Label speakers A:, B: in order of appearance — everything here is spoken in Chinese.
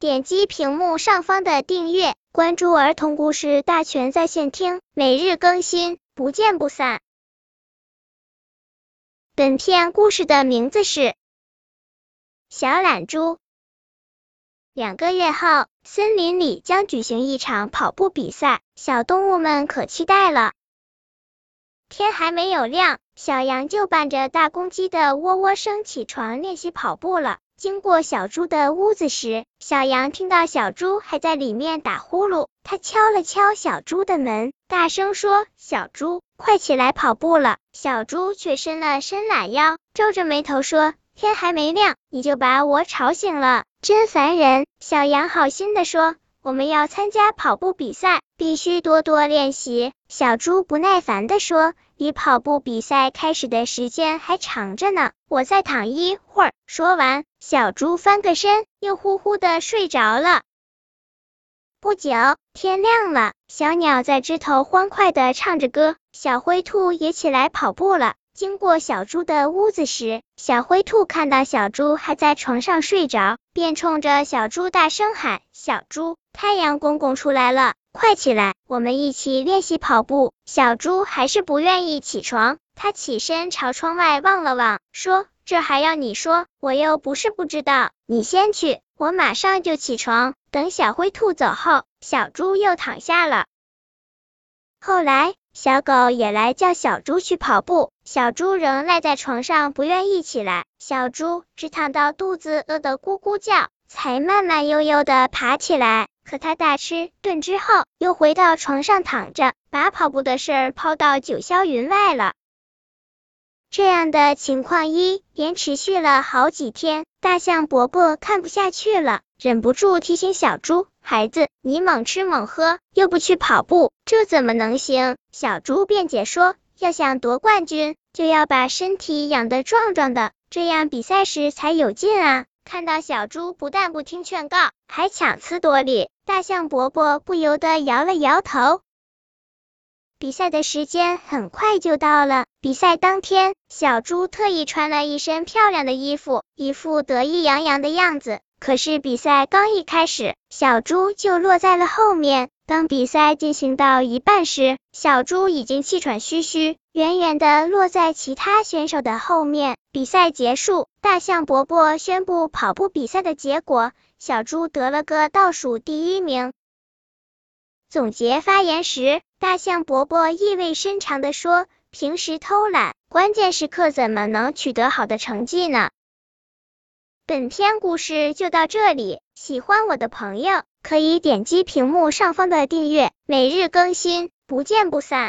A: 点击屏幕上方的订阅，关注儿童故事大全在线听，每日更新，不见不散。本片故事的名字是《小懒猪》。两个月后，森林里将举行一场跑步比赛，小动物们可期待了。天还没有亮，小羊就伴着大公鸡的喔喔声起床练习跑步了。经过小猪的屋子时，小羊听到小猪还在里面打呼噜，它敲了敲小猪的门，大声说：“小猪，快起来跑步了。”小猪却伸了伸懒腰，皱着眉头说：“天还没亮，你就把我吵醒了，真烦人。”小羊好心的说：“我们要参加跑步比赛，必须多多练习。”小猪不耐烦的说。离跑步比赛开始的时间还长着呢，我再躺一会儿。说完，小猪翻个身，又呼呼的睡着了。不久，天亮了，小鸟在枝头欢快的唱着歌，小灰兔也起来跑步了。经过小猪的屋子时，小灰兔看到小猪还在床上睡着，便冲着小猪大声喊：“小猪，太阳公公出来了！”快起来，我们一起练习跑步。小猪还是不愿意起床，它起身朝窗外望了望，说：“这还要你说？我又不是不知道。你先去，我马上就起床。”等小灰兔走后，小猪又躺下了。后来，小狗也来叫小猪去跑步，小猪仍赖在床上不愿意起来。小猪直躺到肚子饿得咕咕叫，才慢慢悠悠的爬起来。可他大吃顿之后，又回到床上躺着，把跑步的事儿抛到九霄云外了。这样的情况一连持续了好几天，大象伯伯看不下去了，忍不住提醒小猪：“孩子，你猛吃猛喝，又不去跑步，这怎么能行？”小猪辩解说：“要想夺冠军，就要把身体养得壮壮的，这样比赛时才有劲啊。”看到小猪不但不听劝告，还强词夺理，大象伯伯不由得摇了摇头。比赛的时间很快就到了。比赛当天，小猪特意穿了一身漂亮的衣服，一副得意洋洋的样子。可是比赛刚一开始，小猪就落在了后面。当比赛进行到一半时，小猪已经气喘吁吁，远远的落在其他选手的后面。比赛结束，大象伯伯宣布跑步比赛的结果，小猪得了个倒数第一名。总结发言时，大象伯伯意味深长的说：“平时偷懒，关键时刻怎么能取得好的成绩呢？”本篇故事就到这里，喜欢我的朋友可以点击屏幕上方的订阅，每日更新，不见不散。